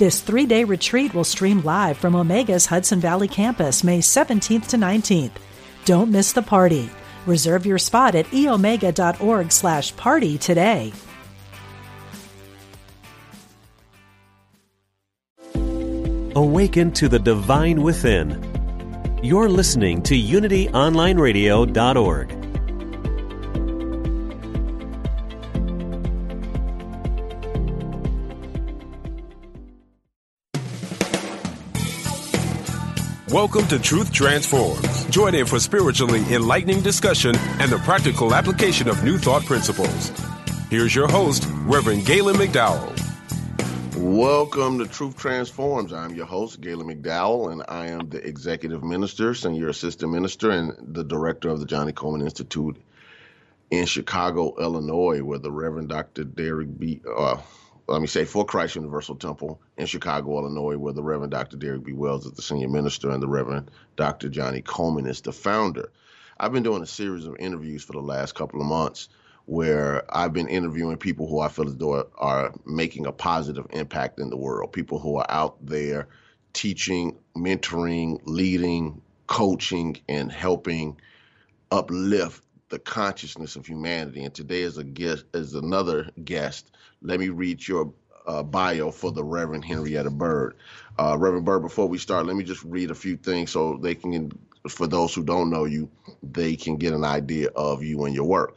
This three day retreat will stream live from Omega's Hudson Valley campus May 17th to 19th. Don't miss the party. Reserve your spot at eomega.org slash party today. Awaken to the divine within. You're listening to UnityOnlineRadio.org. Welcome to Truth Transforms. Join in for spiritually enlightening discussion and the practical application of new thought principles. Here's your host, Reverend Galen McDowell. Welcome to Truth Transforms. I'm your host, Galen McDowell, and I am the executive minister, senior assistant minister, and the director of the Johnnie Colemon Institute in Chicago, Illinois, where the Reverend Dr. Derrick B. Uh, let me say, for Christ Universal Temple in Chicago, Illinois, where the Reverend Dr. Derrick B. Wells is the senior minister and the Reverend Dr. Johnnie Colemon is the founder. I've been doing a series of interviews for the last couple of months where I've been interviewing people who I feel as though are making a positive impact in the world, people who are out there teaching, mentoring, leading, coaching, and helping uplift the consciousness of humanity. And today is a guest is another guest let me read your uh, bio for the Reverend Henrietta Bird. Uh, Reverend Bird, before we start, let me just read a few things so they can, for those who don't know you, they can get an idea of you and your work.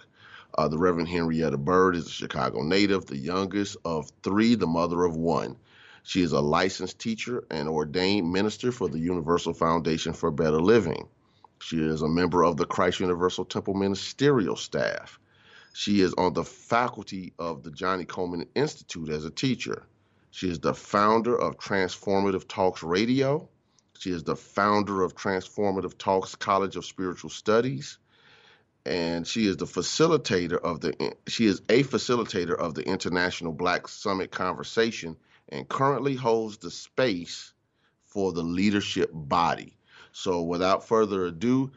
Uh, the Reverend Henrietta Bird is a Chicago native, the youngest of three, the mother of one. She is a licensed teacher and ordained minister for the Universal Foundation for Better Living. She is a member of the Christ Universal Temple ministerial staff. She is on the faculty of the Johnnie Colemon Institute as a teacher. She is the founder of Transformative Talks Radio. She is the founder of Transformative Talks College of Spiritual Studies. And she is the facilitator of the she is a facilitator of the International Black Summit Conversation and currently holds the space for the leadership body. So without further ado,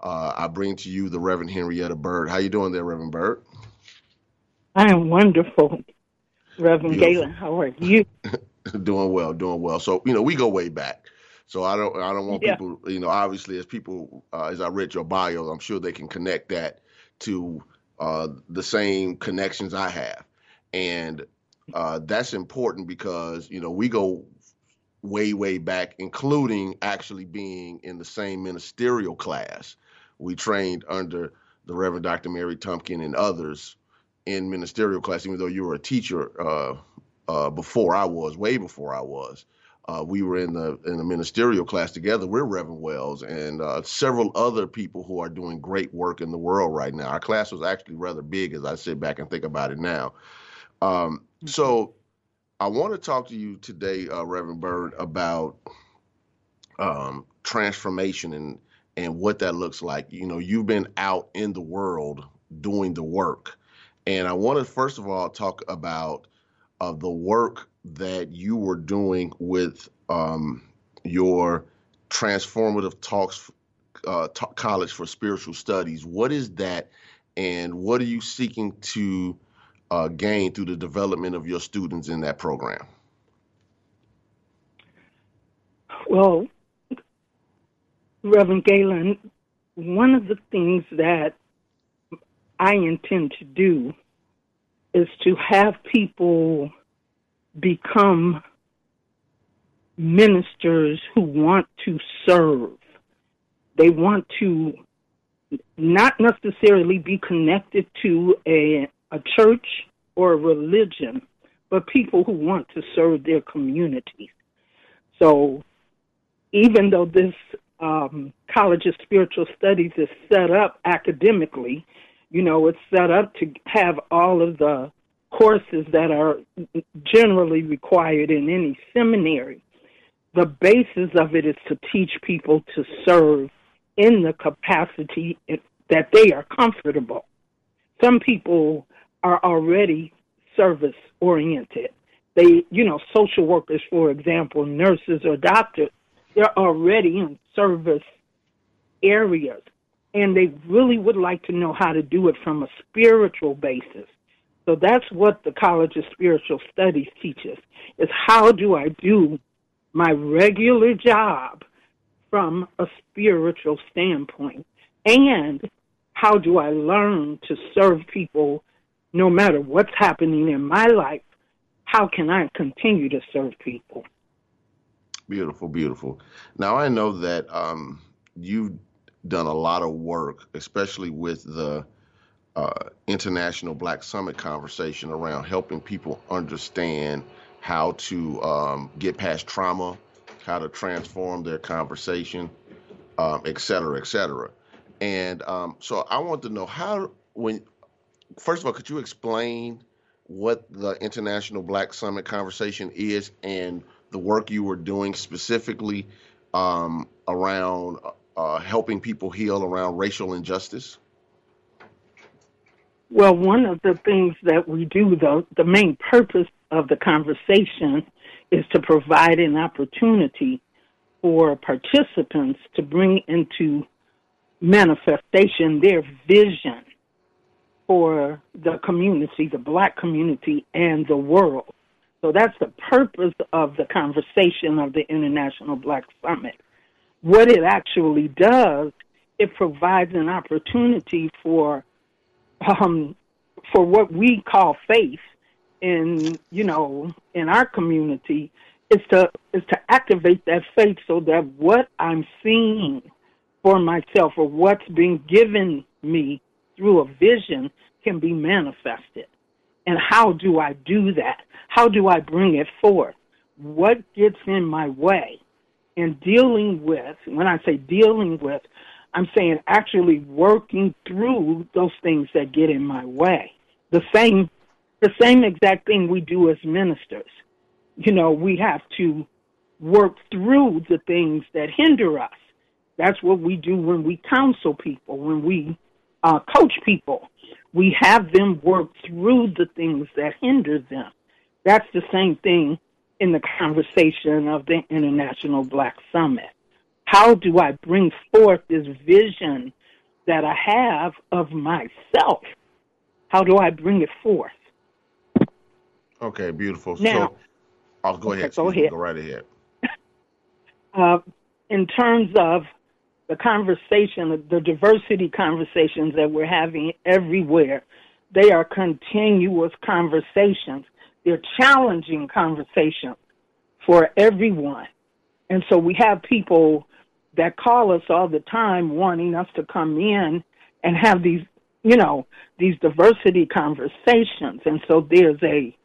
uh, I bring to you the Reverend Henrietta Bird. How you doing there, Reverend Bird? I am wonderful, Reverend Beautiful. Galen. How are you? doing well, doing well. So you know, we go way back. So I don't, I don't want yeah. people, you know, obviously as people, uh, as I read your bio, I'm sure they can connect that to uh, the same connections I have, and uh, that's important because you know we go way, way back, including actually being in the same ministerial class we trained under the Reverend Dr. Mary Tumpkin and others in ministerial class, even though you were a teacher uh, uh, before I was, way before I was. Uh, we were in the in the ministerial class together. We're Reverend Wells and uh, several other people who are doing great work in the world right now. Our class was actually rather big as I sit back and think about it now. Um, so I want to talk to you today, uh, Reverend Bird, about um, transformation and and what that looks like. You know, you've been out in the world doing the work. And I want to first of all talk about uh, the work that you were doing with um, your transformative talks uh, t- college for spiritual studies. What is that, and what are you seeking to uh, gain through the development of your students in that program? Well, Reverend Galen, one of the things that I intend to do is to have people become ministers who want to serve. They want to not necessarily be connected to a, a church or religion, but people who want to serve their communities. So even though this um, College of Spiritual Studies is set up academically. You know, it's set up to have all of the courses that are generally required in any seminary. the basis of it is to teach people to serve in the capacity that they are comfortable. Some people are already service oriented. They, you know, social workers, for example, nurses or doctors, they're already in service areas and they really would like to know how to do it from a spiritual basis. So that's what the College of Spiritual Studies teaches is how do I do my regular job from a spiritual standpoint? And how do I learn to serve people no matter what's happening in my life? How can I continue to serve people? Beautiful, beautiful. Now I know that um, you've done a lot of work, especially with the uh, International Black Summit conversation around helping people understand how to um, get past trauma, how to transform their conversation, um, et cetera, et cetera. And um, so I want to know how, when, first of all, could you explain what the International Black Summit conversation is and the work you were doing specifically um, around uh, helping people heal around racial injustice? Well, one of the things that we do, though, the main purpose of the conversation is to provide an opportunity for participants to bring into manifestation their vision for the community, the black community, and the world. So that's the purpose of the conversation of the International Black Summit. What it actually does, it provides an opportunity for um, for what we call faith in you know in our community is to is to activate that faith so that what I'm seeing for myself or what's being given me through a vision can be manifested. And how do I do that? How do I bring it forth? What gets in my way? And dealing with, when I say dealing with, I'm saying actually working through those things that get in my way. The same, the same exact thing we do as ministers. You know, we have to work through the things that hinder us. That's what we do when we counsel people, when we uh, coach people. We have them work through the things that hinder them. That's the same thing in the conversation of the International Black Summit. How do I bring forth this vision that I have of myself? How do I bring it forth? Okay, beautiful. Now, so, I'll go okay, ahead. go ahead. Go right ahead. Uh, in terms of the conversation, the diversity conversations that we're having everywhere, they are continuous conversations. They're challenging conversations for everyone. And so we have people that call us all the time wanting us to come in and have these, you know, these diversity conversations. And so there's a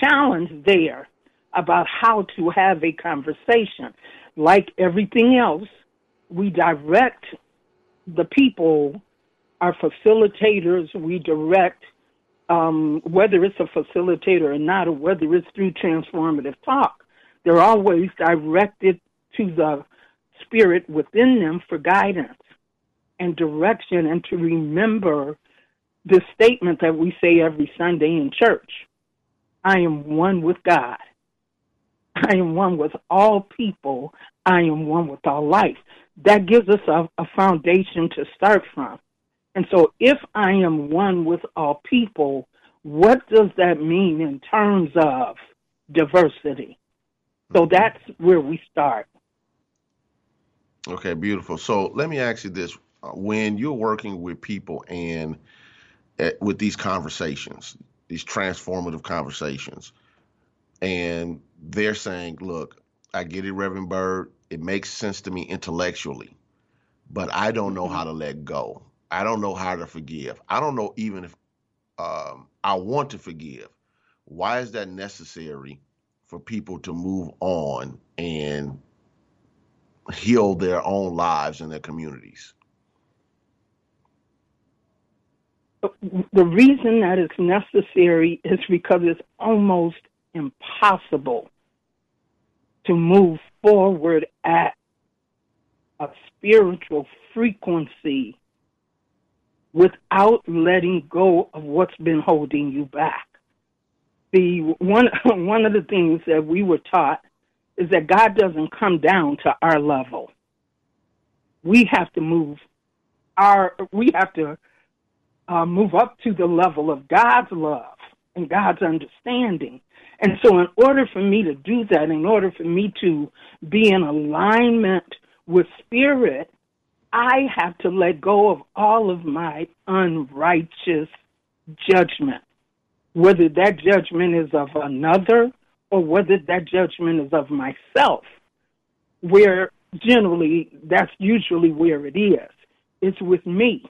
challenge there about how to have a conversation. Like everything else, we direct the people, our facilitators, we direct um, whether it's a facilitator or not, or whether it's through transformative talk, they're always directed to the spirit within them for guidance and direction and to remember the statement that we say every Sunday in church I am one with God. I am one with all people. I am one with all life. That gives us a, a foundation to start from. And so, if I am one with all people, what does that mean in terms of diversity? So that's where we start. Okay, beautiful. So let me ask you this: Uh, When you're working with people and uh, with these conversations, these transformative conversations, and they're saying, "Look, I get it, Reverend Bird. It makes sense to me intellectually, but I don't know how to let go. I don't know how to forgive. I don't know even if um, I want to forgive. Why is that necessary for people to move on and heal their own lives and their communities?" The reason that it's necessary is because it's almost impossible to move forward at a spiritual frequency without letting go of what's been holding you back. The one one of the things that we were taught is that God doesn't come down to our level. We have to move our we have to uh, move up to the level of God's love and God's understanding. And so, in order for me to do that, in order for me to be in alignment with spirit, I have to let go of all of my unrighteous judgment, whether that judgment is of another or whether that judgment is of myself, where generally that's usually where it is. It's with me.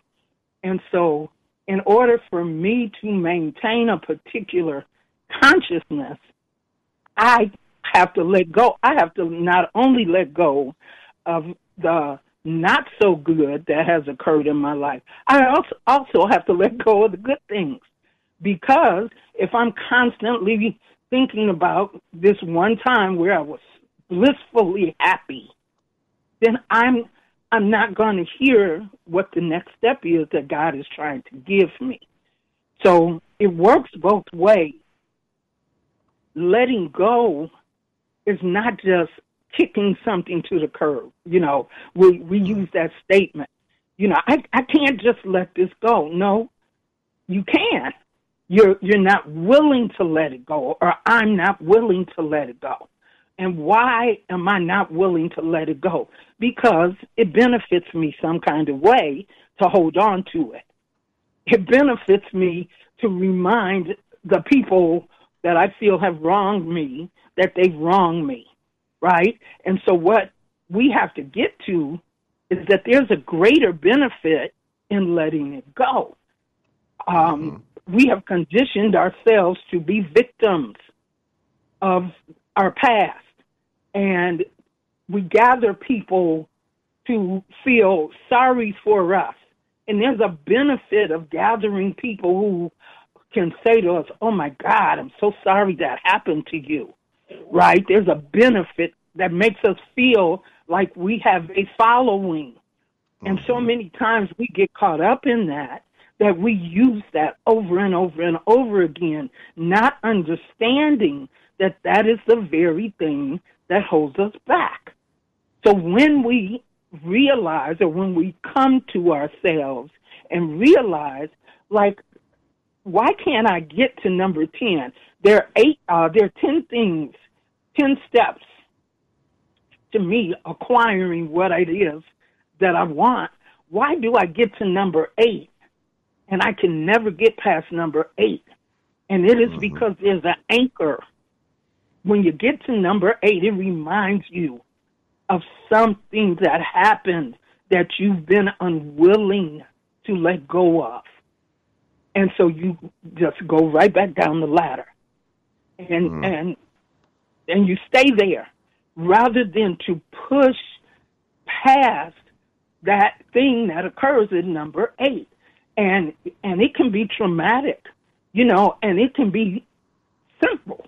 And so, in order for me to maintain a particular consciousness, I have to let go. I have to not only let go of the not so good that has occurred in my life, I also also have to let go of the good things. Because if I'm constantly thinking about this one time where I was blissfully happy, then I'm I'm not going to hear what the next step is that God is trying to give me. So it works both ways. Letting go is not just kicking something to the curb. You know, we we use that statement. You know, I I can't just let this go. No, you can't. You're you're not willing to let it go, or I'm not willing to let it go. And why am I not willing to let it go? Because it benefits me some kind of way to hold on to it. It benefits me to remind the people that I feel have wronged me that they've wronged me, right? And so what we have to get to is that there's a greater benefit in letting it go. Um, mm-hmm. We have conditioned ourselves to be victims of our past and we gather people to feel sorry for us. And there's a benefit of gathering people who can say to us, Oh my God, I'm so sorry that happened to you. Right? There's a benefit that makes us feel like we have a following. And so mm-hmm. many times we get caught up in that that we use that over and over and over again, not understanding that that is the very thing that holds us back. So when we realize or when we come to ourselves and realize, like, why can't I get to number 10? There are eight, uh, there are 10 things, 10 steps to me acquiring what it is that I want. Why do I get to number eight and I can never get past number eight? And it is mm-hmm. because there's an anchor when you get to number eight, it reminds you of something that happened that you've been unwilling to let go of. And so you just go right back down the ladder. And mm. and and you stay there rather than to push past that thing that occurs in number 8. And and it can be traumatic, you know, and it can be simple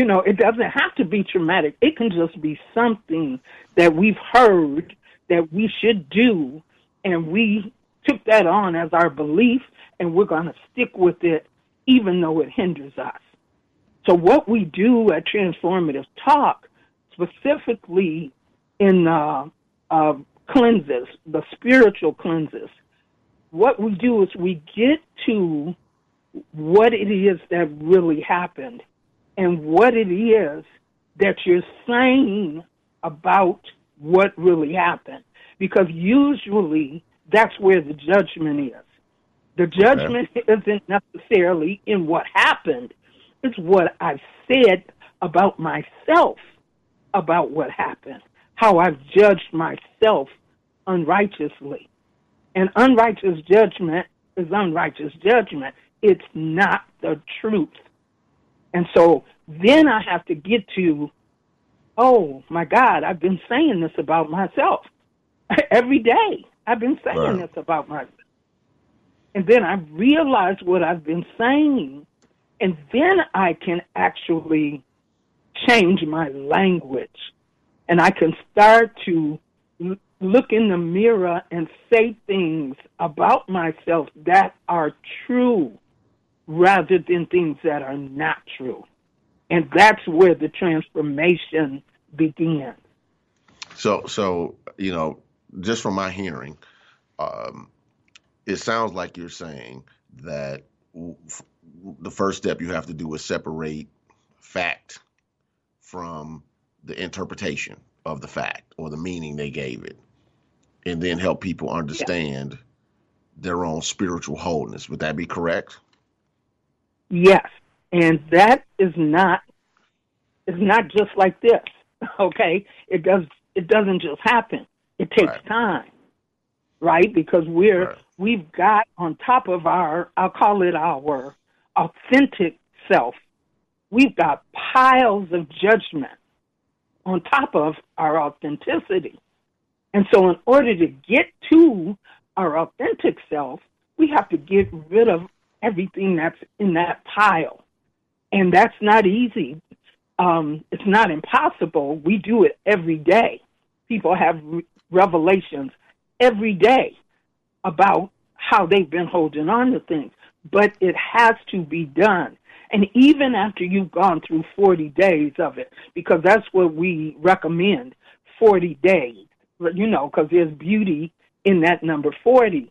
you know, it doesn't have to be traumatic. It can just be something that we've heard that we should do, and we took that on as our belief, and we're going to stick with it even though it hinders us. So, what we do at Transformative Talk, specifically in uh, uh, cleanses, the spiritual cleanses, what we do is we get to what it is that really happened and what it is that you're saying about what really happened. Because usually that's where the judgment is. The judgment okay. isn't necessarily in what happened, it's what I've said about myself about what happened, how I've judged myself unrighteously. And unrighteous judgment is unrighteous judgment. It's not the truth. And so then I have to get to, oh my God, I've been saying this about myself every day. I've been saying right. this about myself. And then I realize what I've been saying, and then I can actually change my language and I can start to look in the mirror and say things about myself that are true rather than things that are not true. And that's where the transformation begins. So, so you know, just from my hearing, um, it sounds like you're saying that the first step you have to do is separate fact from the interpretation of the fact or the meaning they gave it, and then help people understand yeah. their own spiritual wholeness. Would that be correct? Yes, and that is not is not just like this. Okay, it does it doesn't just happen. It takes right. time, right? Because we're right. we've got on top of our I'll call it our authentic self. We've got piles of judgment on top of our authenticity. And so, in order to get to our authentic self, we have to get rid of everything that's in that pile. And that's not easy. Um, it's not impossible. We do it every day. People have re- revelations every day about how they've been holding on to things, but it has to be done. And even after you've gone through 40 days of it, because that's what we recommend 40 days, you know, because there's beauty in that number 40.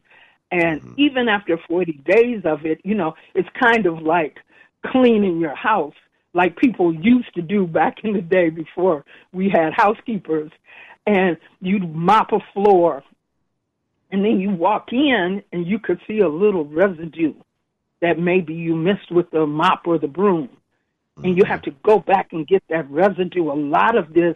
And mm-hmm. even after 40 days of it, you know, it's kind of like cleaning your house like people used to do back in the day before we had housekeepers. And you'd mop a floor, and then you walk in and you could see a little residue that maybe you missed with the mop or the broom. And you have to go back and get that residue. A lot of this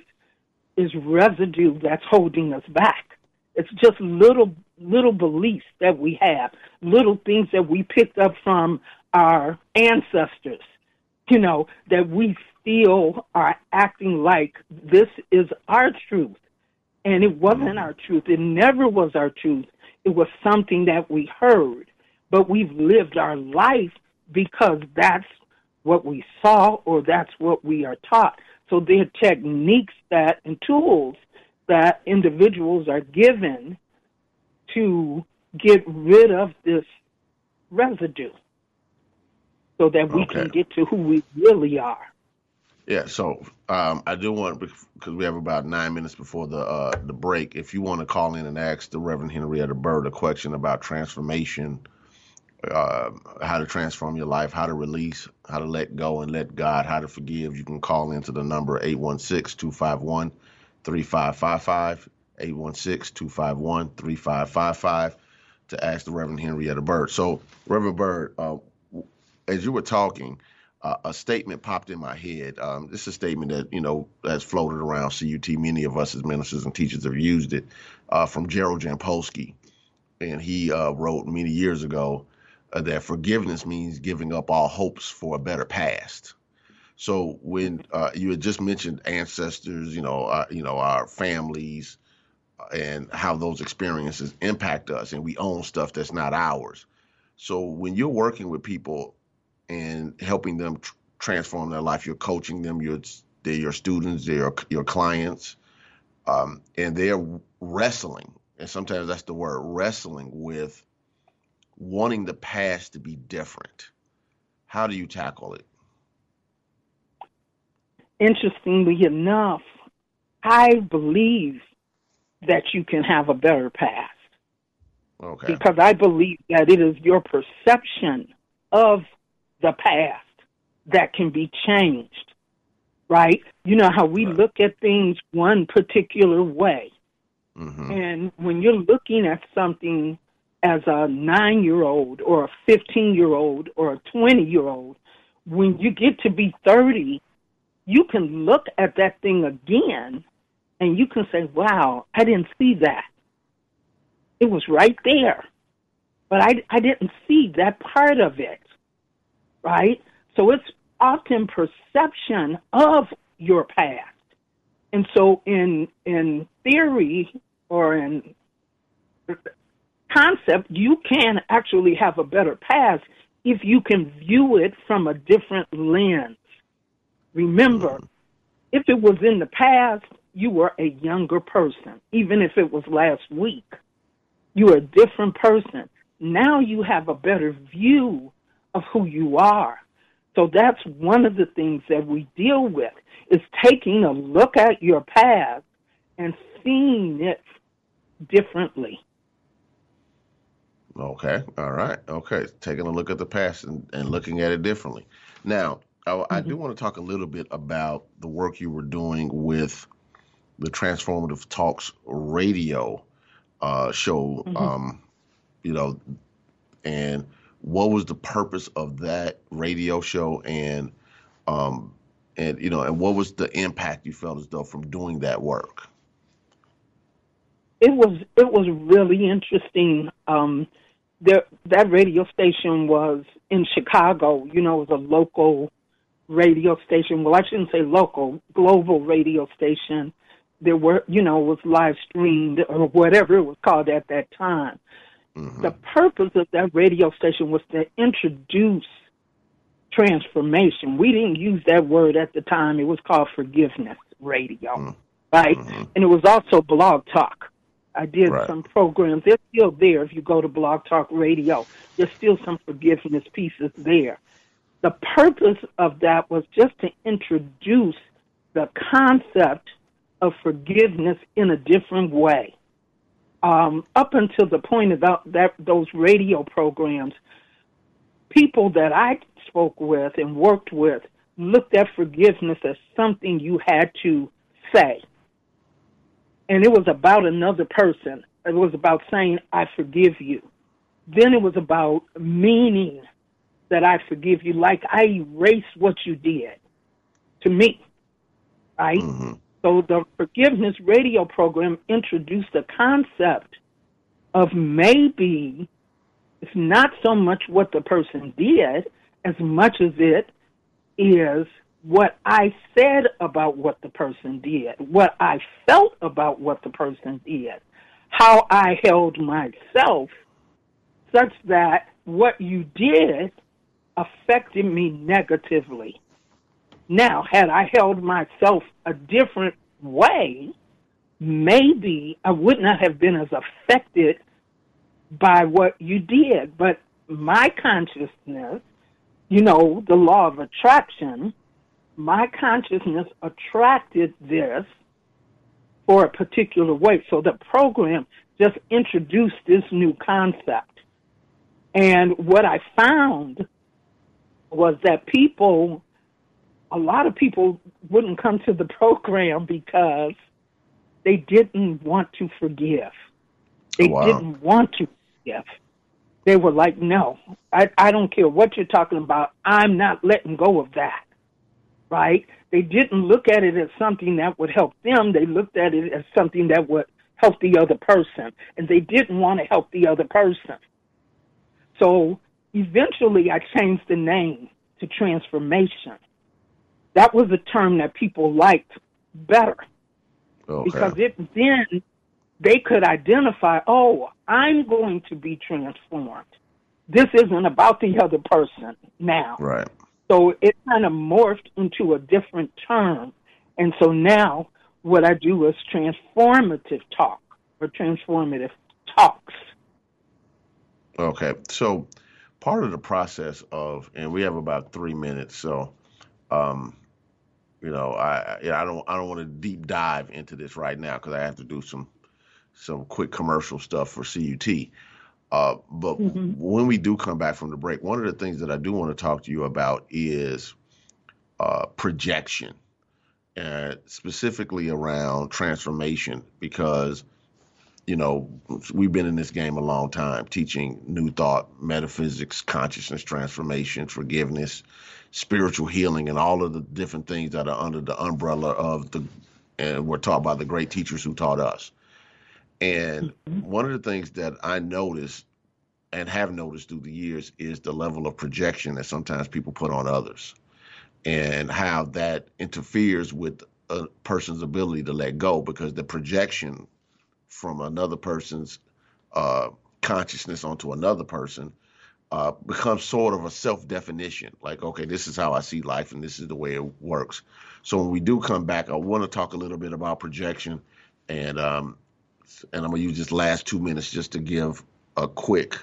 is residue that's holding us back. It's just little little beliefs that we have, little things that we picked up from our ancestors, you know, that we still are acting like this is our truth. And it wasn't our truth. It never was our truth. It was something that we heard but we've lived our life because that's what we saw or that's what we are taught. So there are techniques that and tools that individuals are given to get rid of this residue so that we okay. can get to who we really are. Yeah, so um, I do want because we have about nine minutes before the uh, the break. If you want to call in and ask the Reverend Henrietta Bird a question about transformation uh, how to transform your life, how to release, how to let go and let God, how to forgive, you can call into the number 816 251 3555. 816 251 3555 to ask the Reverend Henrietta Bird. So, Reverend Bird, uh, as you were talking, uh, a statement popped in my head. Um, this is a statement that you know has floated around CUT. Many of us as ministers and teachers have used it uh, from Gerald Jampolsky, and he uh, wrote many years ago uh, that forgiveness means giving up all hopes for a better past. So when uh, you had just mentioned ancestors, you know, uh, you know, our families, and how those experiences impact us, and we own stuff that's not ours. So when you're working with people and helping them tr- transform their life, you're coaching them. You're they're your students, they're your clients, um, and they're wrestling. And sometimes that's the word wrestling with wanting the past to be different. How do you tackle it? Interestingly enough, I believe that you can have a better past. Okay. Because I believe that it is your perception of the past that can be changed. Right? You know how we right. look at things one particular way. Mm-hmm. And when you're looking at something as a nine year old or a 15 year old or a 20 year old, when you get to be 30, you can look at that thing again and you can say, wow, I didn't see that. It was right there. But I, I didn't see that part of it. Right? So it's often perception of your past. And so in in theory or in concept, you can actually have a better past if you can view it from a different lens. Remember, if it was in the past, you were a younger person, even if it was last week. You were a different person. Now you have a better view of who you are. So that's one of the things that we deal with is taking a look at your past and seeing it differently. Okay. All right. Okay. Taking a look at the past and, and looking at it differently. Now, I, mm-hmm. I do want to talk a little bit about the work you were doing with the Transformative Talks radio uh, show. Mm-hmm. Um, you know, and what was the purpose of that radio show, and um, and you know, and what was the impact you felt as though from doing that work? It was it was really interesting. Um, there, that radio station was in Chicago. You know, it was a local radio station. Well, I shouldn't say local, global radio station. There were, you know, was live streamed or whatever it was called at that time. Mm-hmm. The purpose of that radio station was to introduce transformation. We didn't use that word at the time. It was called forgiveness radio, mm-hmm. right? Mm-hmm. And it was also blog talk. I did right. some programs. They're still there if you go to Blog Talk Radio. There's still some forgiveness pieces there. The purpose of that was just to introduce the concept of forgiveness in a different way. Um, up until the point that, that, those radio programs, people that I spoke with and worked with looked at forgiveness as something you had to say. And it was about another person. It was about saying, I forgive you. Then it was about meaning that I forgive you, like I erase what you did to me, right? Mm-hmm. So the forgiveness radio program introduced the concept of maybe it's not so much what the person did as much as it is what I said about what the person did, what I felt about what the person did, how I held myself such that what you did affected me negatively. Now, had I held myself a different way, maybe I would not have been as affected by what you did. But my consciousness, you know, the law of attraction, my consciousness attracted this for a particular way. So the program just introduced this new concept. And what I found was that people, a lot of people wouldn't come to the program because they didn't want to forgive. They wow. didn't want to forgive. They were like, no, I, I don't care what you're talking about. I'm not letting go of that. Right? They didn't look at it as something that would help them. They looked at it as something that would help the other person. And they didn't want to help the other person. So eventually I changed the name to transformation. That was a term that people liked better. Okay. Because it then they could identify, oh, I'm going to be transformed. This isn't about the other person now. Right. So it kind of morphed into a different term. And so now what I do is transformative talk or transformative talks. Okay. So part of the process of, and we have about three minutes, so um, you know, I I don't I don't want to deep dive into this right now because I have to do some some quick commercial stuff for CUT. Uh, but mm-hmm. when we do come back from the break, one of the things that I do want to talk to you about is uh, projection, and specifically around transformation, because you know, we've been in this game a long time, teaching new thought, metaphysics, consciousness transformation, forgiveness, spiritual healing, and all of the different things that are under the umbrella of the, and we're taught by the great teachers who taught us. And mm-hmm. one of the things that I noticed and have noticed through the years is the level of projection that sometimes people put on others and how that interferes with a person's ability to let go because the projection from another person's uh, consciousness onto another person uh, becomes sort of a self definition. Like, okay, this is how I see life, and this is the way it works. So when we do come back, I want to talk a little bit about projection, and um, and I'm gonna use this last two minutes just to give a quick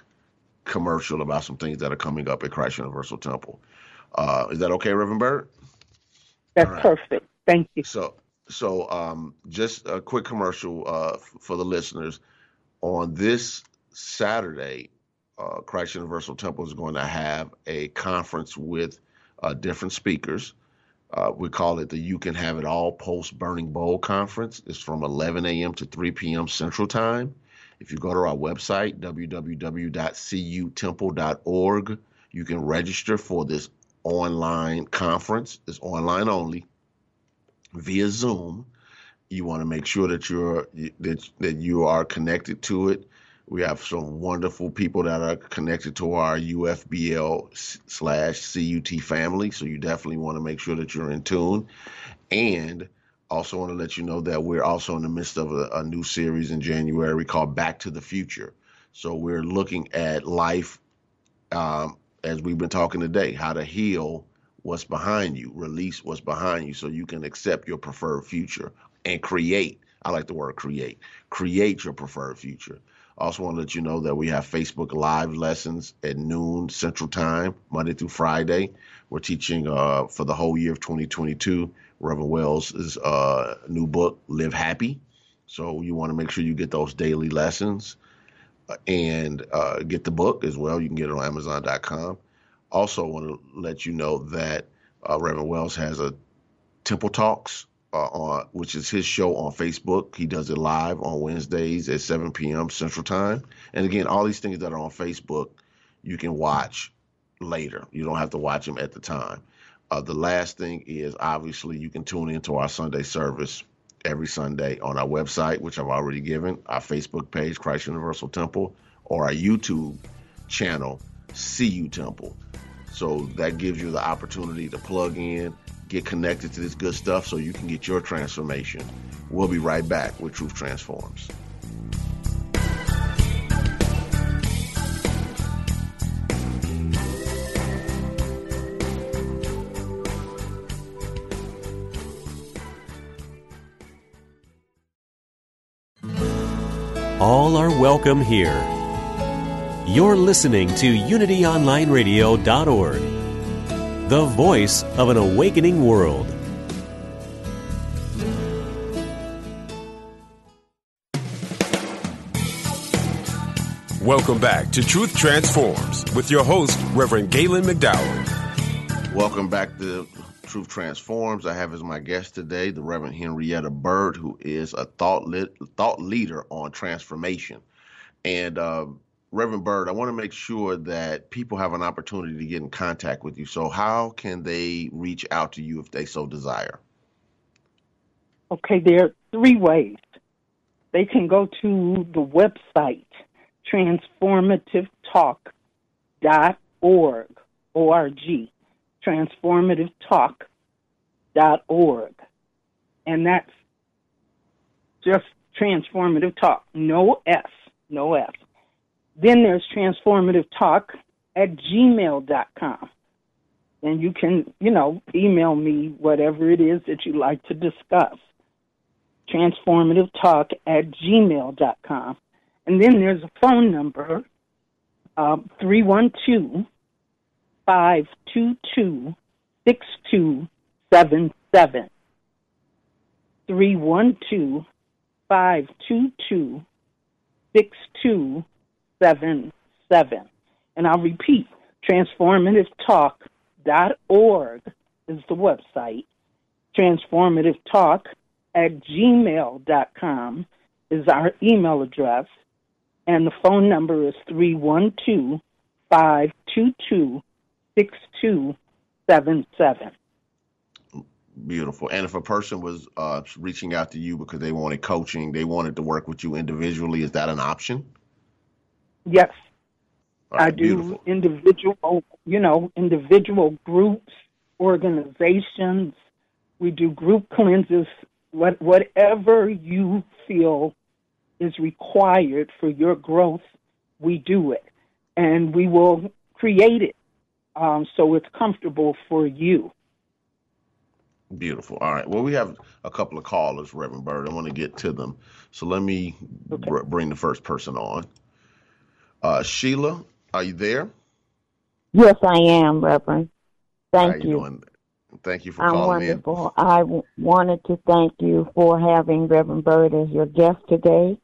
commercial about some things that are coming up at Christ Universal Temple. Uh, is that okay, Reverend Bird? That's right. perfect. Thank you. So, so um, just a quick commercial uh, for the listeners. On this Saturday, uh, Christ Universal Temple is going to have a conference with uh, different speakers. Uh, we call it the You Can Have It All Post Burning Bowl Conference. It's from 11 a.m. to 3 p.m. Central Time. If you go to our website, www.cutemple.org, you can register for this online conference. It's online only via Zoom. You want to make sure that you're that that you are connected to it. We have some wonderful people that are connected to our UFBL slash CUT family. So you definitely want to make sure that you're in tune. And also want to let you know that we're also in the midst of a, a new series in January called Back to the Future. So we're looking at life um, as we've been talking today, how to heal what's behind you, release what's behind you so you can accept your preferred future and create. I like the word create. Create your preferred future. I also, want to let you know that we have Facebook Live lessons at noon Central Time, Monday through Friday. We're teaching uh, for the whole year of 2022. Reverend Wells' uh, new book, Live Happy. So you want to make sure you get those daily lessons uh, and uh, get the book as well. You can get it on Amazon.com. Also, want to let you know that uh, Reverend Wells has a Temple Talks uh, on which is his show on Facebook. He does it live on Wednesdays at 7 p.m. Central Time. And again, all these things that are on Facebook, you can watch later. You don't have to watch them at the time. Uh, the last thing is obviously you can tune into our Sunday service every Sunday on our website, which I've already given, our Facebook page, Christ Universal Temple, or our YouTube channel, CU Temple. So that gives you the opportunity to plug in, get connected to this good stuff so you can get your transformation. We'll be right back with Truth Transforms. All are welcome here. You're listening to UnityOnlineRadio.org the voice of an awakening world. Welcome back to Truth Transforms with your host, Reverend Galen McDowell. Welcome back to Truth Transforms. I have as my guest today the Reverend Henrietta Bird, who is a thought lit, thought leader on transformation. And uh, Reverend Bird, I want to make sure that people have an opportunity to get in contact with you. So, how can they reach out to you if they so desire? Okay, there are three ways. They can go to the website, transformativetalk.org, O-R-G, transformativetalk.org. And that's just transformative talk, no S, no S. Then there's transformative talk at gmail.com. And you can, you know, email me whatever it is that you like to discuss. Transformative talk at gmail.com. And then there's a phone number, uh, 312 522 6277. 312 522 6277 seven seven. And I'll repeat, transformativetalk.org is the website. Transformativetalk at gmail.com is our email address. And the phone number is 312 522 6277. Beautiful. And if a person was uh, reaching out to you because they wanted coaching, they wanted to work with you individually, is that an option? Yes. Right, I do beautiful. individual, you know, individual groups, organizations. We do group cleanses, what, whatever you feel is required for your growth, we do it. And we will created um, so it's comfortable for you. Beautiful. All right. Well, we have a couple of callers, Reverend Bird. I want to get to them. So let me okay. br- bring the first person on. Uh, Sheila, are you there? Yes, I am, Reverend. Thank you. Doing? Thank you for I'm calling wonderful. in. I w- wanted to thank you for having Reverend Bird as your guest today.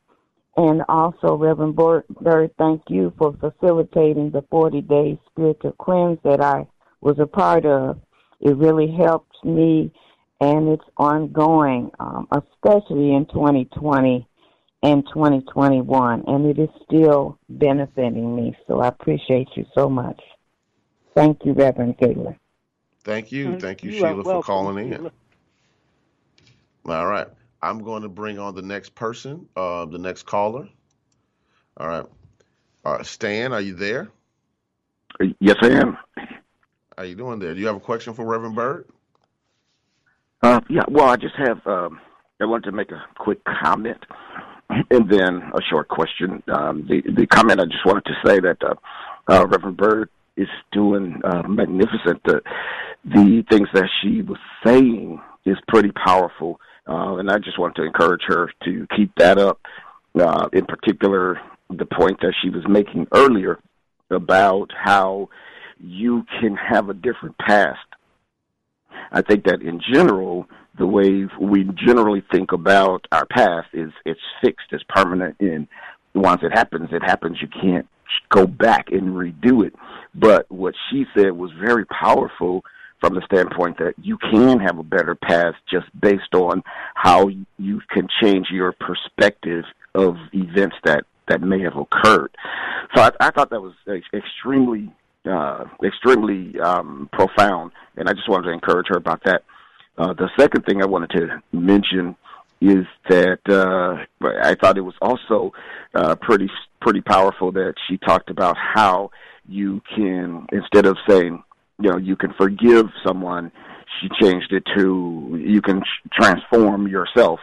And also, Reverend Bird, thank you for facilitating the 40 day spiritual cleanse that I was a part of. It really helped me, and it's ongoing, um, especially in 2020 and 2021, and it is still benefiting me. So I appreciate you so much. Thank you, Reverend Galen. Thank you. Thank you, you Sheila, for calling in. All right. I'm going to bring on the next person, uh, the next caller. All right. Uh, Stan, are you there? Yes, I am. How you doing there? Do you have a question for Reverend Bird? Uh, yeah. Well, I just have. Um, I wanted to make a quick comment and then a short question. Um, the the comment I just wanted to say that uh, uh, Reverend Bird is doing uh, magnificent. The the things that she was saying is pretty powerful, uh, and I just want to encourage her to keep that up. Uh, in particular, the point that she was making earlier about how you can have a different past. I think that in general, the way we generally think about our past is it's fixed, it's permanent, and once it happens, it happens. You can't go back and redo it. But what she said was very powerful from the standpoint that you can have a better past just based on how you can change your perspective of events that that may have occurred. So I, I thought that was uh, extremely uh, extremely um, profound, and I just wanted to encourage her about that. Uh, the second thing I wanted to mention is that uh, I thought it was also uh, pretty pretty powerful that she talked about how you can instead of saying you know you can forgive someone, she changed it to you can transform yourself.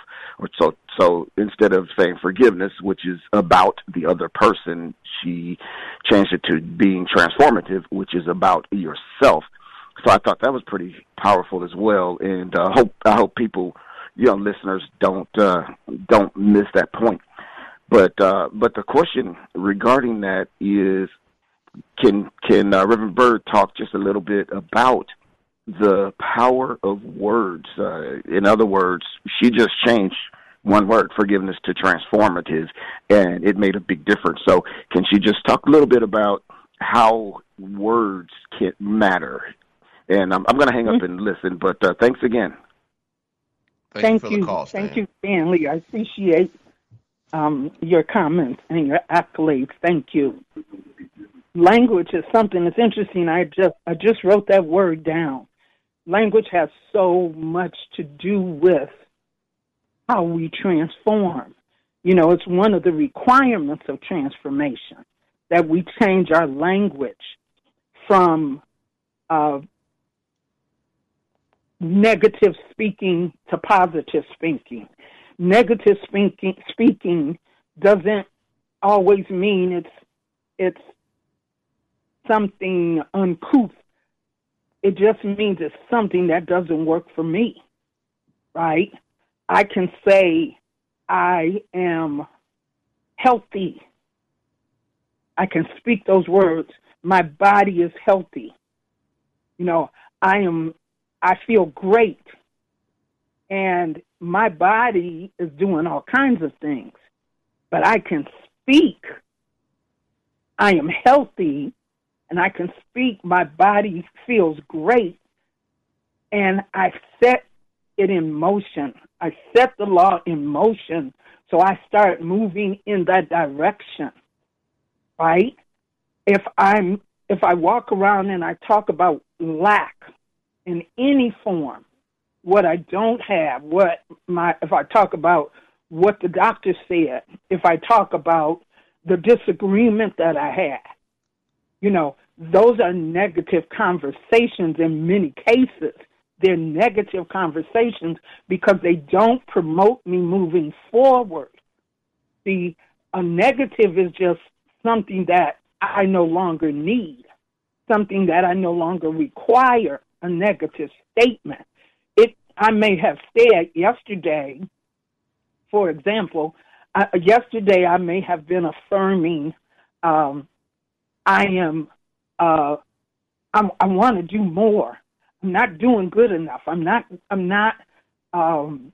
So so instead of saying forgiveness, which is about the other person, she changed it to being transformative, which is about yourself. So I thought that was pretty powerful as well, and uh, hope I hope people you know listeners don't uh, don't miss that point. But uh, but the question regarding that is, can can uh, Reverend Bird talk just a little bit about the power of words? Uh, in other words, she just changed one word, forgiveness, to transformative, and it made a big difference. So, can she just talk a little bit about how words can matter? And I'm, I'm going to hang up mm-hmm. and listen, but uh, thanks again. Thank, Thank you. you. Call, Thank you, Stanley. I appreciate um, your comments and your accolades. Thank you. Language is something that's interesting. I just I just wrote that word down. Language has so much to do with how we transform. You know, it's one of the requirements of transformation that we change our language from uh, negative speaking to positive speaking. Negative speaking speaking doesn't always mean it's it's something uncouth. It just means it's something that doesn't work for me. Right? I can say I am healthy. I can speak those words. My body is healthy. You know, I am I feel great. And my body is doing all kinds of things, but I can speak. I am healthy and I can speak. My body feels great. And I set it in motion. I set the law in motion. So I start moving in that direction. Right? If I'm if I walk around and I talk about lack, in any form what I don't have, what my if I talk about what the doctor said, if I talk about the disagreement that I had, you know, those are negative conversations in many cases. They're negative conversations because they don't promote me moving forward. The a negative is just something that I no longer need. something that I no longer require a negative statement. It I may have said yesterday, for example, uh, yesterday I may have been affirming, um, I am, uh, i want to do more. Not doing good enough. I'm not. I'm not um,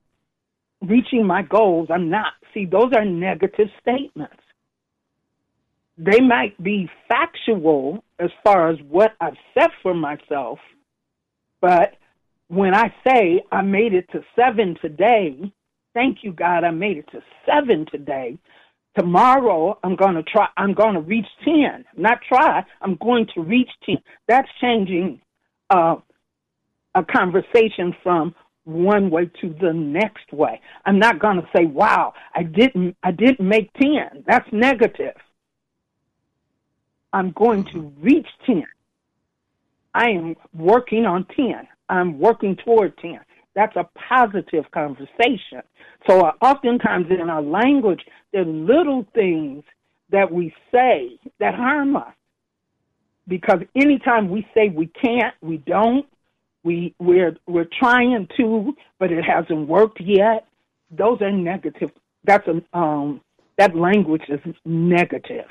reaching my goals. I'm not. See, those are negative statements. They might be factual as far as what I've set for myself, but when I say I made it to seven today, thank you, God, I made it to seven today. Tomorrow I'm going to try, I'm going to reach 10. Not try, I'm going to reach 10. That's changing uh, a conversation from one way to the next way. I'm not going to say, "Wow, I didn't I didn't make 10." That's negative. I'm going to reach 10. I am working on 10. I'm working toward 10. That's a positive conversation. So uh, oftentimes in our language, there are little things that we say that harm us. Because anytime we say we can't, we don't, we we're we're trying to, but it hasn't worked yet. Those are negative. That's a um that language is negative.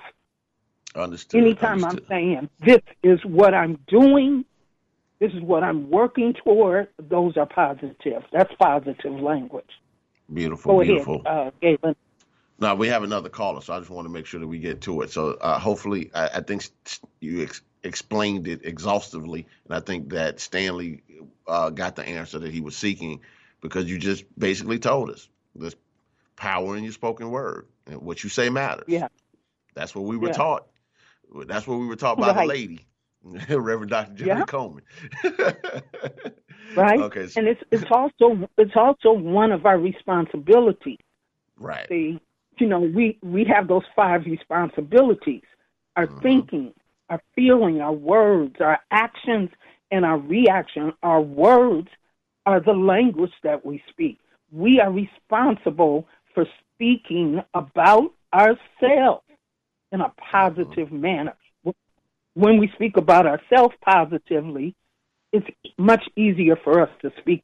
Understood. Anytime Understood. I'm saying this is what I'm doing, this is what I'm working toward, those are positive. That's positive language. Beautiful, Go beautiful. ahead, uh, Galen. Now we have another caller, so I just want to make sure that we get to it. So uh, hopefully, I, I think you ex- explained it exhaustively, and I think that Stanley uh, got the answer that he was seeking because you just basically told us there's power in your spoken word, and what you say matters. Yeah. That's what we were Yeah. taught. That's what we were taught by the lady, Reverend Dr. Johnnie Yeah. Colemon. Right? Okay. so- And it's it's also it's also one of our responsibilities. right. See, you know, we we have those five responsibilities: our Mhm. thinking, our feeling, our words, our actions, and our reaction. Our words are the language that we speak. We are responsible for speaking about ourselves in a positive manner. When we speak about ourselves positively, it's much easier for us to speak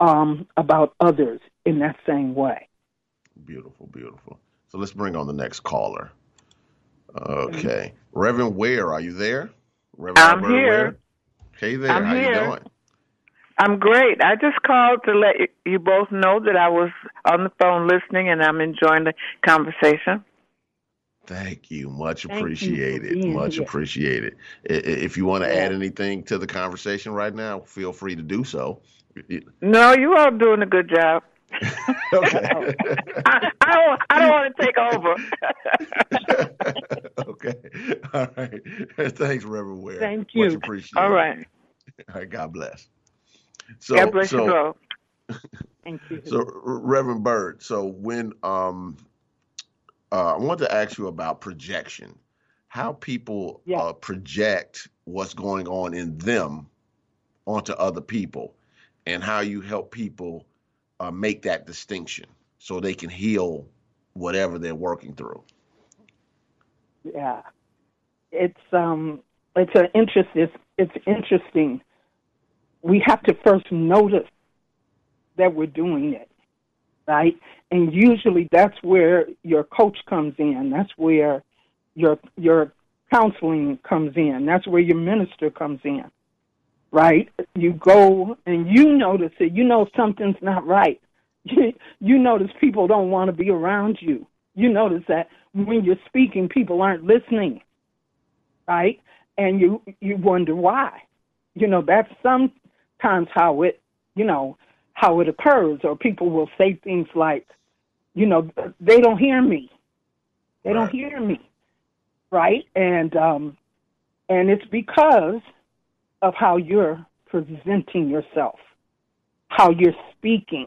um, about others in that same way. Beautiful, beautiful. So let's bring on the next caller. Mm-hmm. Okay. Reverend Ware, are you there? Reverend I'm Alberta here. Ware? Hey there, I'm how here. you doing? I'm great. I just called to let you- you both know that I was on the phone listening and I'm enjoying the conversation. Thank you. Much Thank you appreciated. being Much appreciated. If you want to Yeah. add anything to the conversation right now, feel free to do so. No, you all doing a good job. okay. I, I don't. I don't want to take over. okay. All right. Thanks, Reverend Ware. Thank Much you. appreciated. all right. All right. God bless. So, God bless so, you both. Thank you. So, Reverend Bird, so when um, uh, I want to ask you about projection, how people Yeah. uh, project what's going on in them onto other people, and how you help people uh, make that distinction so they can heal whatever they're working through. Yeah, it's um, it's an interest. It's, it's interesting. We have to first notice that we're doing it, right? And usually that's where your coach comes in. That's where your your counseling comes in. That's where your minister comes in, right? You go and you notice it. You know something's not right. you notice people don't want to be around you. You notice that when you're speaking, people aren't listening, right? And you you wonder why. You know that's sometimes how it you know how it occurs, or people will say things like, you know, they don't hear me, they don't hear me, right? And um, and it's because of how you're presenting yourself, how you're speaking.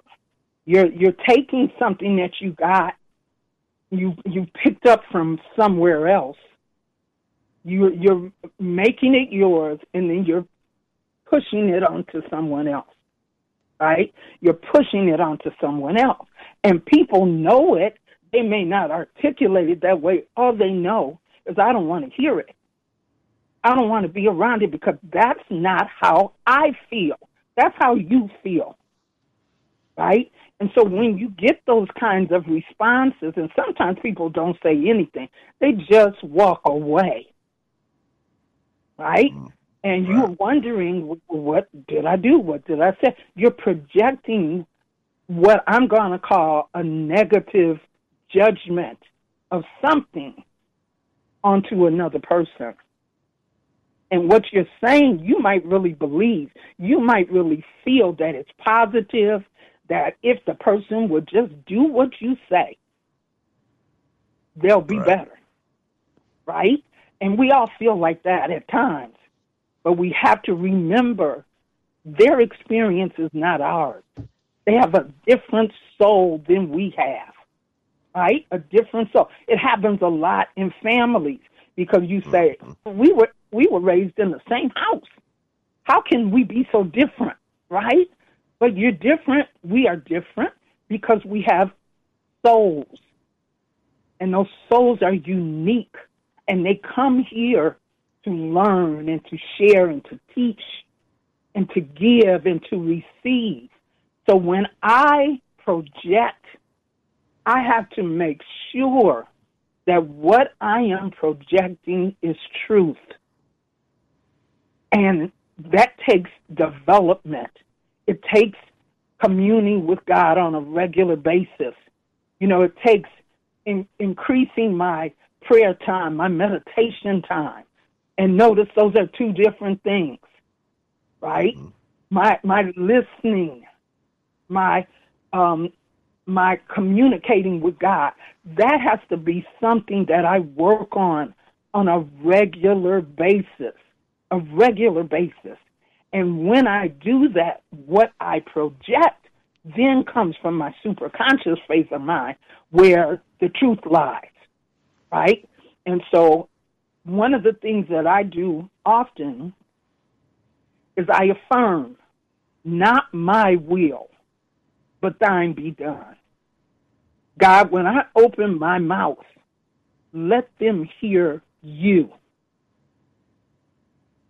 You're you're taking something that you got you you picked up from somewhere else. You you're making it yours, and then you're pushing it onto someone else. Right? You're pushing it onto someone else, and people know it. They may not articulate it that way. All they know is, I don't want to hear it. I don't want to be around it because that's not how I feel. That's how you feel. Right? And so when you get those kinds of responses, and sometimes people don't say anything, they just walk away. Right? Mm, and you're wondering, what did I do? What did I say? You're projecting what I'm going to call a negative judgment of something onto another person. And what you're saying, you might really believe, you might really feel that it's positive, that if the person would just do what you say, they'll be right. better. Right? And we all feel like that at times. But we have to remember their experience is not ours. They have a different soul than we have. Right? A different soul. It happens a lot in families because you say, mm-hmm. we were we were raised in the same house. How can we be so different? Right? But you're different. We are different because we have souls. And those souls are unique. And they come here to learn and to share and to teach and to give and to receive. So when I project, I have to make sure that what I am projecting is truth. And that takes development it takes communing with God on a regular basis. You know, it takes in, increasing my prayer time, my meditation time. And notice those are two different things, right? Mm-hmm. My my listening, my um, my communicating with God. That has to be something that I work on on a regular basis, a regular basis. And when I do that, what I project then comes from my superconscious phase of mind where the truth lies, right? And so one of the things that I do often is I affirm, not my will, but thine be done. God, when I open my mouth, let them hear you.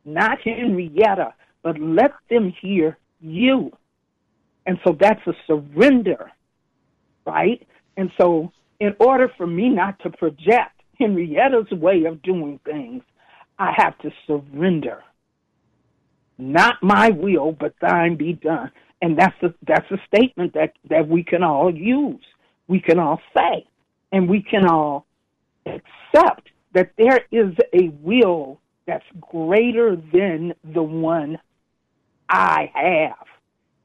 Not Henrietta, but let them hear you. And so that's a surrender, right? And so, in order for me not to project Henrietta's way of doing things, I have to surrender. Not my will, but thine be done. And that's a, that's a statement that, that we can all use. We can all say. And we can all accept that there is a will that's greater than the one I have,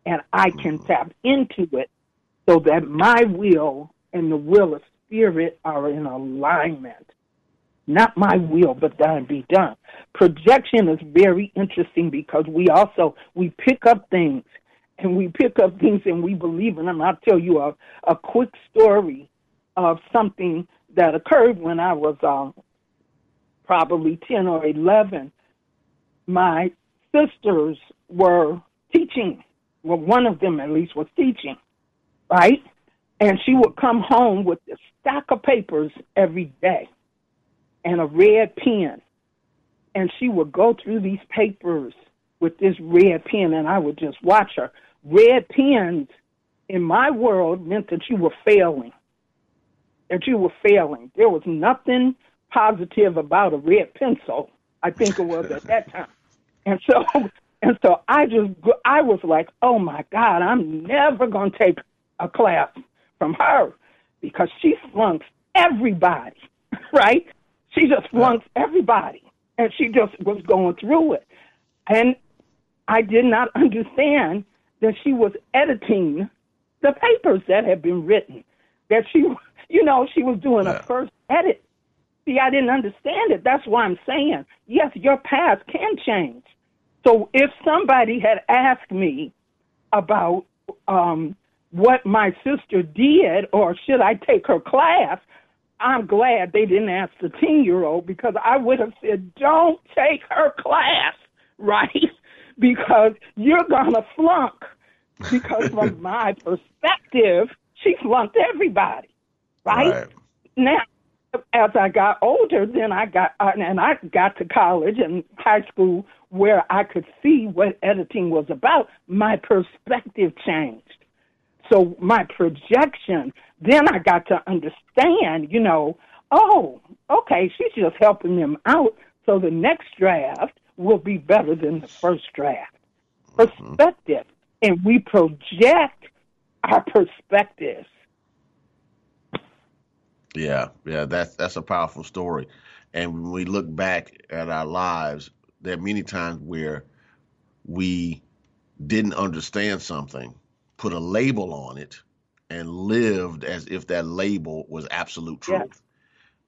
and I can mm-hmm. tap into it so that my will and the will of spirit are in alignment. Not my will, but thine be done. Projection is very interesting because we also we pick up things and we pick up things and we believe in them. I'll tell you a, a quick story of something that occurred when I was uh, probably 10 or 11. My sisters were teaching. Well, one of them at least was teaching, right? And she would come home with a stack of papers every day and a red pen. And she would go through these papers with this red pen, and I would just watch her. Red pens in my world meant that you were failing. That you were failing. There was nothing positive about a red pencil, I think it was at that time. And so, and so I just, I was like, oh my God, I'm never going to take a class from her because she flunks everybody, right? She just flunks everybody. And she just was going through it. And I did not understand that she was editing the papers that had been written. That she, you know, she was doing yeah. a first edit. See, I didn't understand it. That's why I'm saying, yes, your path can change. So if somebody had asked me about um, what my sister did or should I take her class, I'm glad they didn't ask the 10 year old because I would have said, don't take her class, right? because you're going to flunk. Because from my perspective, she flunked everybody, right? right? Now, as I got older, then I got uh, and I got to college and high school where I could see what editing was about. My perspective changed. So my projection, then I got to understand, you know, oh, okay, she's just helping them out. So the next draft will be better than the first draft. Mm-hmm. Perspective. And we project our perspectives yeah, yeah, that's that's a powerful story. And when we look back at our lives, there are many times where we didn't understand something, put a label on it, and lived as if that label was absolute truth. Yes.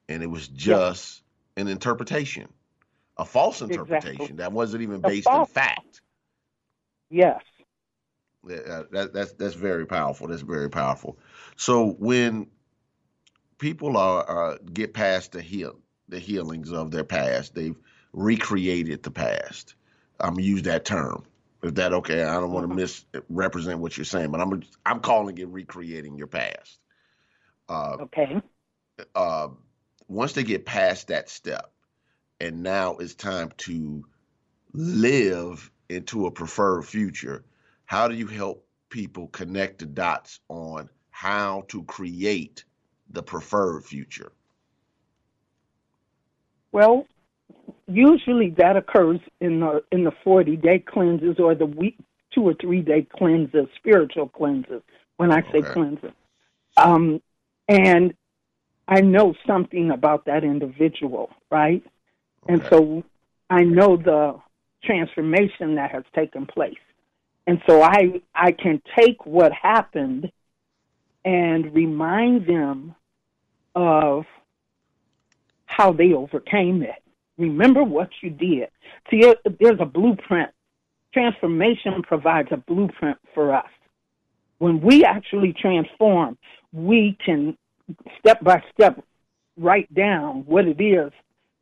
And it was just yes. an interpretation, a false interpretation exactly. that wasn't even based in fact. Yes. Yeah, that, that's that's very powerful. That's very powerful. So when people are, are get past the heal the healings of their past. They've recreated the past. I'm gonna use that term. Is that okay? I don't want to misrepresent what you're saying, but I'm I'm calling it recreating your past. Uh, okay. Uh, once they get past that step, and now it's time to live into a preferred future. How do you help people connect the dots on how to create the preferred future? Well, usually that occurs in the in the 40 day cleanses or the week two or three day cleanses, spiritual cleanses. When I say okay. cleanses, um, and I know something about that individual, right? Okay. And so I know the transformation that has taken place, and so I I can take what happened and remind them of how they overcame it. Remember what you did. See, there's a blueprint. Transformation provides a blueprint for us. When we actually transform, we can step by step write down what it is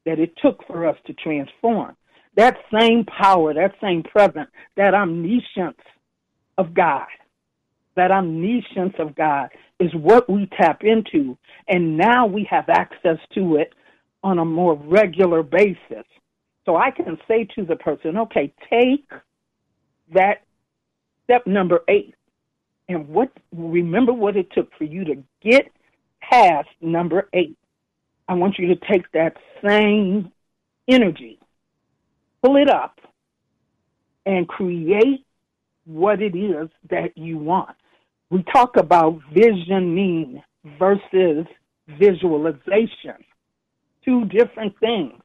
that it took for us to transform. That same power, that same presence, that omniscience of God that omniscience of God is what we tap into. And now we have access to it on a more regular basis. So I can say to the person, okay, take that step number eight and what remember what it took for you to get past number eight. I want you to take that same energy, pull it up, and create what it is that you want we talk about visioning versus visualization, two different things.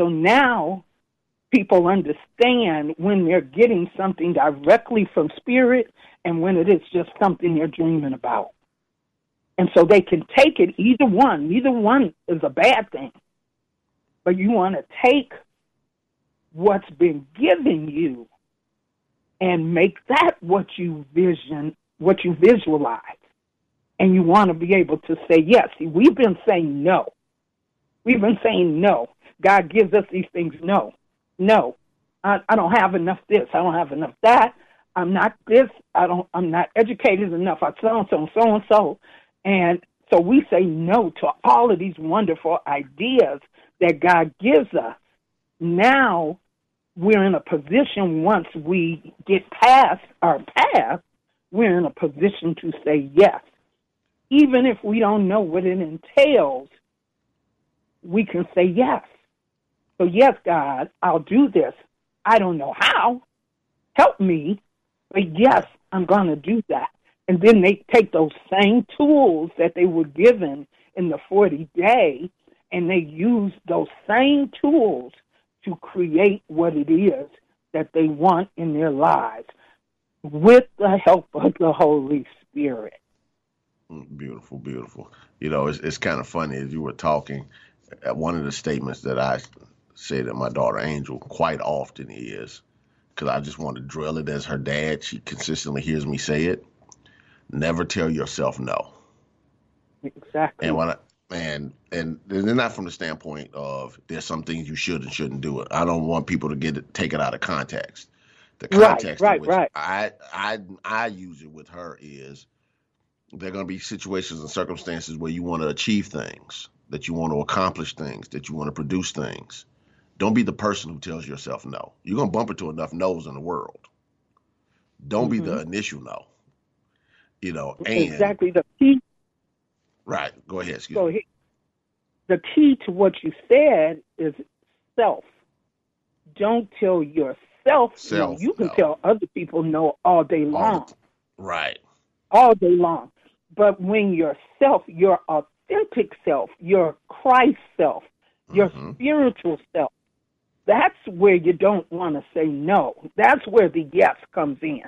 So now people understand when they're getting something directly from spirit and when it is just something they're dreaming about. And so they can take it, either one, neither one is a bad thing. But you want to take what's been given you and make that what you vision what you visualize. And you want to be able to say yes. See, we've been saying no. We've been saying no. God gives us these things. No, no. I, I don't have enough this. I don't have enough that. I'm not this. I don't. I'm not educated enough. I so and so and so and so. And so we say no to all of these wonderful ideas that God gives us. Now we're in a position once we get past our past we're in a position to say yes. Even if we don't know what it entails, we can say yes. So, yes, God, I'll do this. I don't know how. Help me. But yes, I'm going to do that. And then they take those same tools that they were given in the 40 day and they use those same tools to create what it is that they want in their lives with the help of the Holy Spirit. Mm, beautiful, beautiful. You know, it's, it's kind of funny as you were talking. Uh, one of the statements that I say to my daughter Angel quite often is because I just want to drill it as her dad. She consistently hears me say it. Never tell yourself no. Exactly. And when I, and and they're not from the standpoint of there's some things you should and shouldn't do it. I don't want people to get it take it out of context the context right, right, right. I I I use it with her is there are going to be situations and circumstances where you want to achieve things that you want to accomplish things, that you want to produce things. Don't be the person who tells yourself no. You're gonna bump into enough no's in the world. Don't mm-hmm. be the mm-hmm. initial no. You know, and exactly the key. Right. Go ahead. Excuse so me. the key to what you said is self. Don't tell yourself self, no. You can no. tell other people no all day long. All right. All day long. But when yourself, your authentic self, your Christ self, your mm-hmm. spiritual self, that's where you don't want to say no. That's where the yes comes in.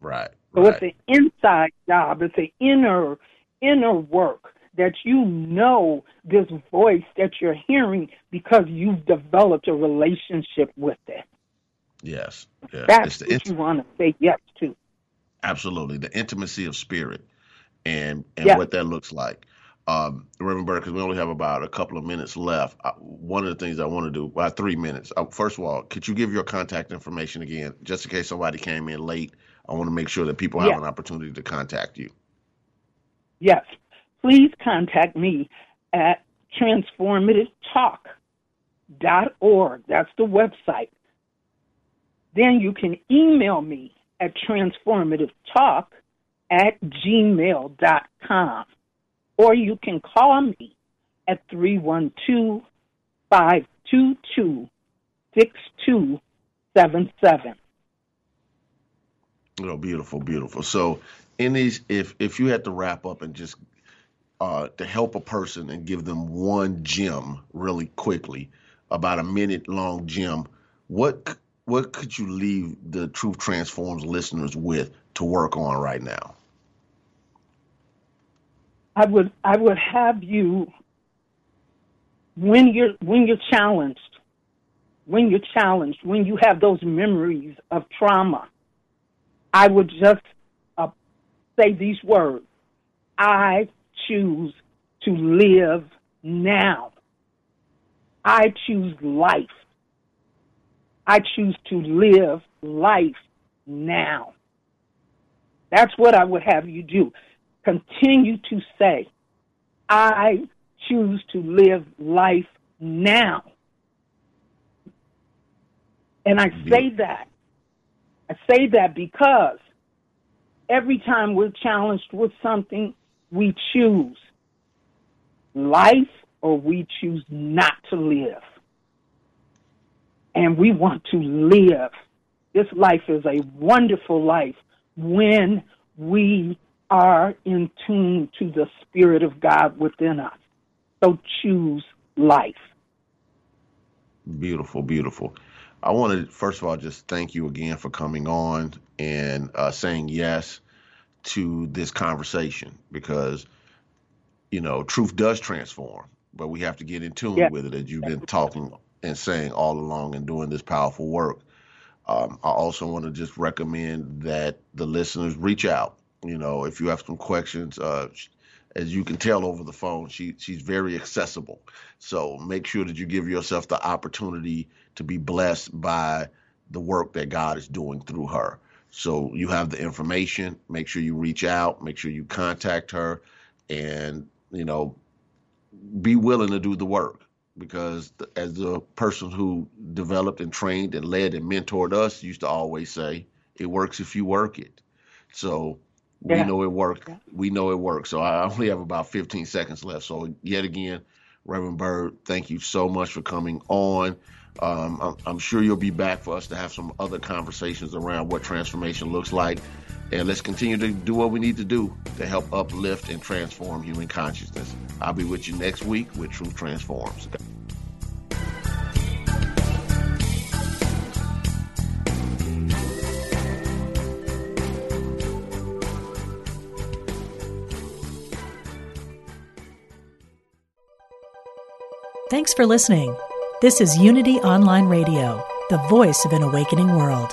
Right. So right. it's an inside job. It's an inner inner work that you know this voice that you're hearing because you've developed a relationship with it. Yes. yes. That's what int- you want to say yes to. Absolutely. The intimacy of spirit and and yes. what that looks like. Um, Reverend Burke, because we only have about a couple of minutes left. I, one of the things I want to do, about three minutes. Uh, first of all, could you give your contact information again, just in case somebody came in late? I want to make sure that people have an opportunity to contact you. Yes. Please contact me at transformativetalk.org. That's the website. Then you can email me at transformativetalk at gmail.com or you can call me at 312 522 6277. Oh, beautiful, beautiful. So, in these, if if you had to wrap up and just uh, to help a person and give them one gem really quickly, about a minute long gem, what what could you leave the Truth Transforms listeners with to work on right now? I would I would have you when you're when you're challenged, when you're challenged, when you have those memories of trauma, I would just uh, say these words: I choose to live now. I choose life. I choose to live life now. That's what I would have you do continue to say, I choose to live life now. And I say that. I say that because every time we're challenged with something, we choose life or we choose not to live. And we want to live. This life is a wonderful life when we are in tune to the Spirit of God within us. So choose life. Beautiful, beautiful. I want to first of all just thank you again for coming on and uh, saying yes to this conversation because you know truth does transform, but we have to get in tune yes. with it as you've been talking and saying all along and doing this powerful work. Um, I also want to just recommend that the listeners reach out you know, if you have some questions, uh, as you can tell over the phone, she she's very accessible. So make sure that you give yourself the opportunity to be blessed by the work that God is doing through her. So you have the information. Make sure you reach out. Make sure you contact her, and you know, be willing to do the work because as the person who developed and trained and led and mentored us used to always say, it works if you work it. So we know it worked. We know it works. So I only have about 15 seconds left. So yet again, Reverend Bird, thank you so much for coming on. Um, I'm, I'm, sure you'll be back for us to have some other conversations around what transformation looks like. And let's continue to do what we need to do to help uplift and transform human consciousness. I'll be with you next week with Truth Transforms. Thanks for listening. This is Unity Online Radio, the voice of an awakening world.